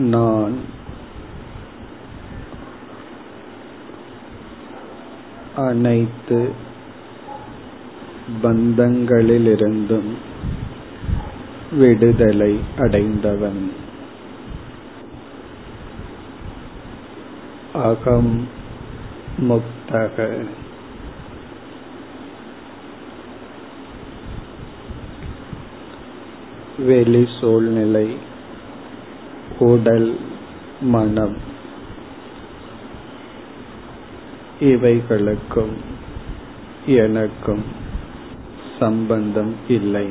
நான் அனைத்து பந்தங்களிலிருந்தும் விடுதலை அடைந்தவன். அகம் முக்தக. வெளி சூழ்நிலை உடல் மனம் இவைகளுக்கும் எனக்கும் சம்பந்தம் இல்லை.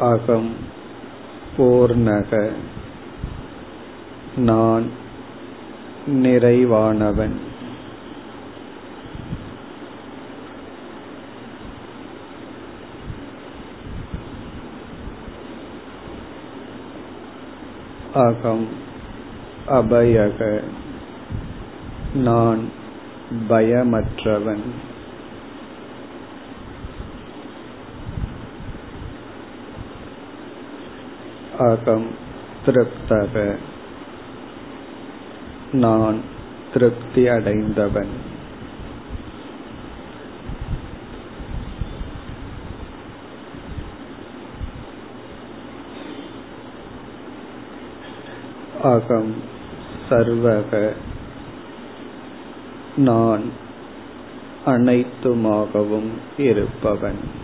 அகம் பூர்ணக நான் நிறைவானவன். அகம் அபயக. நான் பயமற்றவன். அகம் திருப்தக. நான் திருப்தி அடைந்தவன். அகம் சர்வக நான் அனைத்துமாகவும் இருப்பவன்.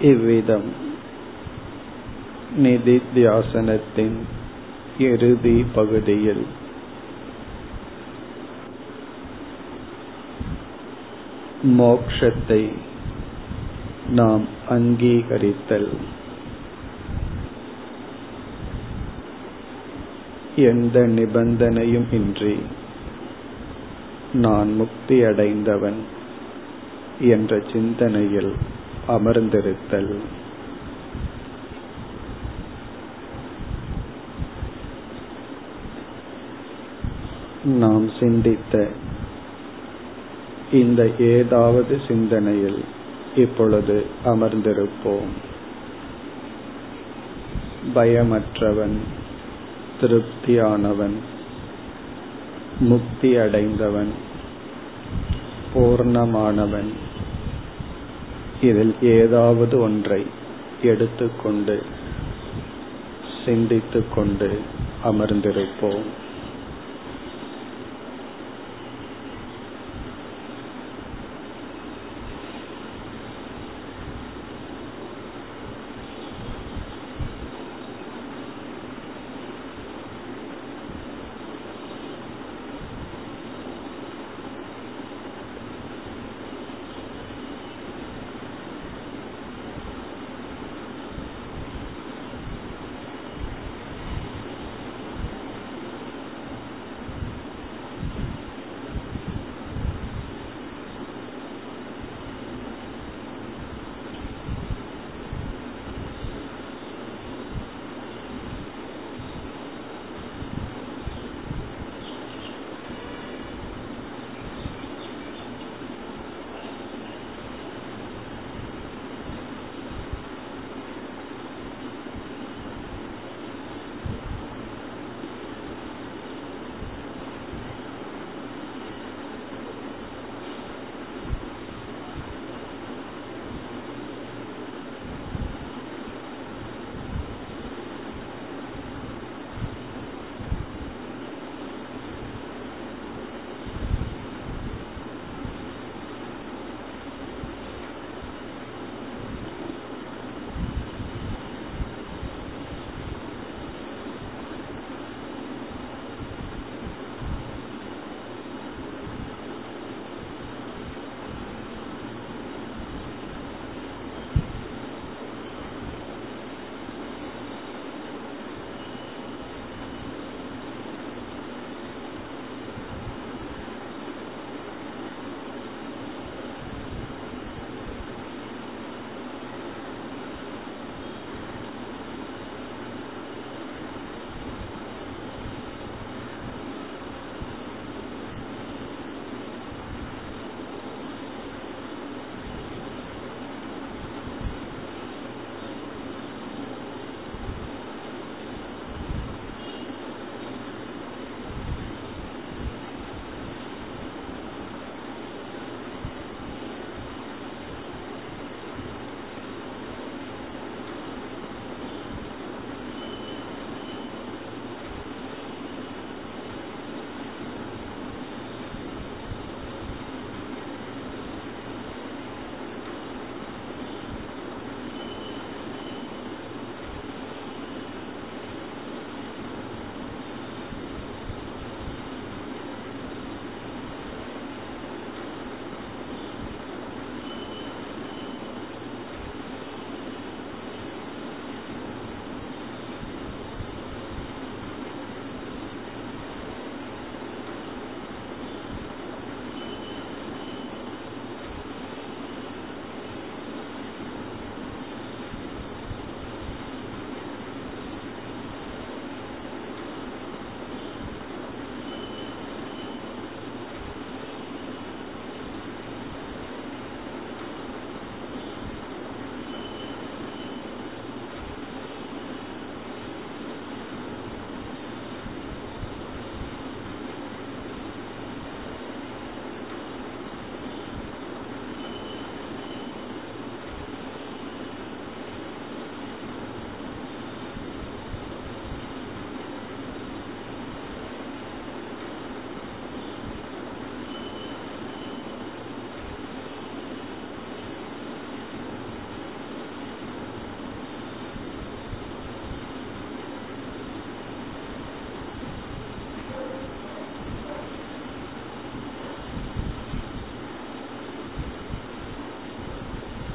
இவ்விதம் நிதித்தியாசனத்தின் இறுதி பகுதியில் மோக்ஷத்தை நாம் அங்கீகரித்தல் எந்த நிபந்தனையும் இன்றி நான் முக்தி அடைந்தவன் என்ற சிந்தனையில் அமர்ந்திருத்தல். நாம் சிந்தித்த இந்த ஏதாவது சிந்தனையில் இப்பொழுது அமர்ந்திருப்போம். பயமற்றவன் திருப்தியானவன் முக்தி அடைந்தவன் பூர்ணமானவன். இதில் ஏதாவது ஒன்றை எடுத்துக்கொண்டு சிந்தித்துக்கொண்டு அமர்ந்திருப்போம்.